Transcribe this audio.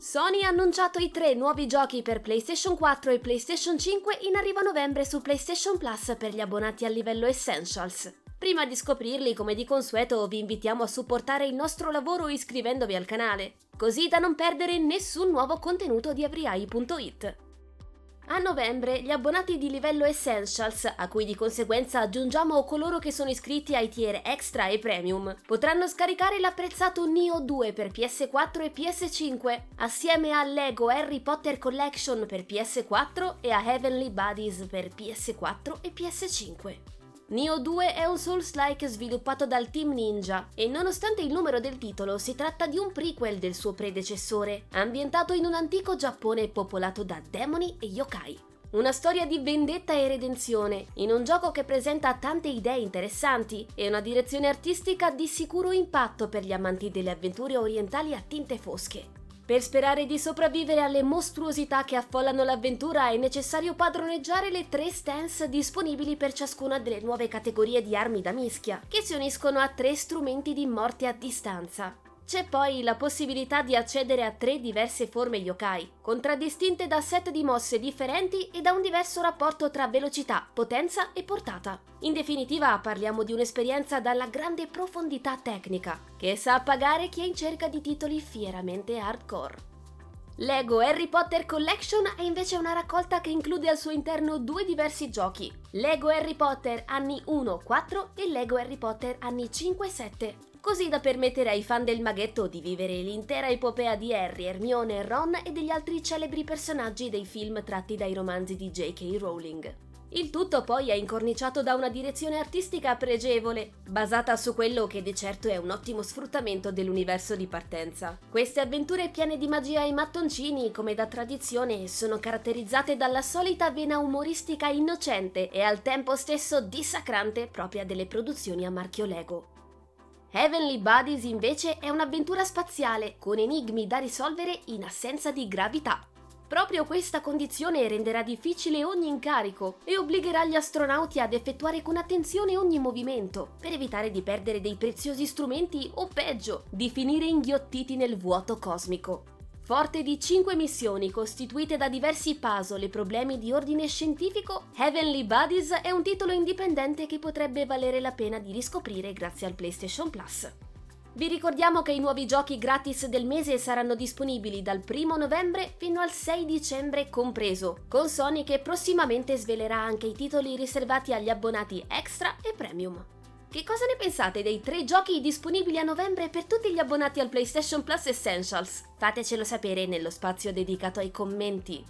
Sony ha annunciato i tre nuovi giochi per PlayStation 4 e PlayStation 5 in arrivo a novembre su PlayStation Plus per gli abbonati al livello Essentials. Prima di scoprirli, come di consueto, vi invitiamo a supportare il nostro lavoro iscrivendovi al canale, così da non perdere nessun nuovo contenuto di avriai.it. A novembre gli abbonati di livello Essentials, a cui di conseguenza aggiungiamo coloro che sono iscritti ai tier Extra e Premium, potranno scaricare l'apprezzato Neo 2 per PS4 e PS5, assieme a Lego Harry Potter Collection per PS4 e a Heavenly Buddies per PS4 e PS5. Neo 2 è un Souls-like sviluppato dal Team Ninja e nonostante il numero del titolo si tratta di un prequel del suo predecessore, ambientato in un antico Giappone popolato da demoni e yokai. Una storia di vendetta e redenzione, in un gioco che presenta tante idee interessanti e una direzione artistica di sicuro impatto per gli amanti delle avventure orientali a tinte fosche. Per sperare di sopravvivere alle mostruosità che affollano l'avventura è necessario padroneggiare le tre stance disponibili per ciascuna delle nuove categorie di armi da mischia, che si uniscono a tre strumenti di morte a distanza. C'è poi la possibilità di accedere a tre diverse forme yokai, contraddistinte da set di mosse differenti e da un diverso rapporto tra velocità, potenza e portata. In definitiva parliamo di un'esperienza dalla grande profondità tecnica, che sa appagare chi è in cerca di titoli fieramente hardcore. Lego Harry Potter Collection è invece una raccolta che include al suo interno due diversi giochi, Lego Harry Potter anni 1-4 e Lego Harry Potter anni 5-7 così da permettere ai fan del maghetto di vivere l'intera epopea di Harry, Hermione, Ron e degli altri celebri personaggi dei film tratti dai romanzi di J.K. Rowling. Il tutto poi è incorniciato da una direzione artistica pregevole, basata su quello che di certo è un ottimo sfruttamento dell'universo di partenza. Queste avventure piene di magia e mattoncini, come da tradizione, sono caratterizzate dalla solita vena umoristica innocente e al tempo stesso dissacrante propria delle produzioni a marchio Lego. Heavenly Buddies invece è un'avventura spaziale con enigmi da risolvere in assenza di gravità. Proprio questa condizione renderà difficile ogni incarico e obbligherà gli astronauti ad effettuare con attenzione ogni movimento, per evitare di perdere dei preziosi strumenti o peggio, di finire inghiottiti nel vuoto cosmico. Forte di 5 missioni costituite da diversi puzzle e problemi di ordine scientifico, Heavenly Buddies è un titolo indipendente che potrebbe valere la pena di riscoprire grazie al PlayStation Plus. Vi ricordiamo che i nuovi giochi gratis del mese saranno disponibili dal 1 novembre fino al 6 dicembre compreso, con Sony che prossimamente svelerà anche i titoli riservati agli abbonati extra e premium. Che cosa ne pensate dei tre giochi disponibili a novembre per tutti gli abbonati al PlayStation Plus Essentials? Fatecelo sapere nello spazio dedicato ai commenti.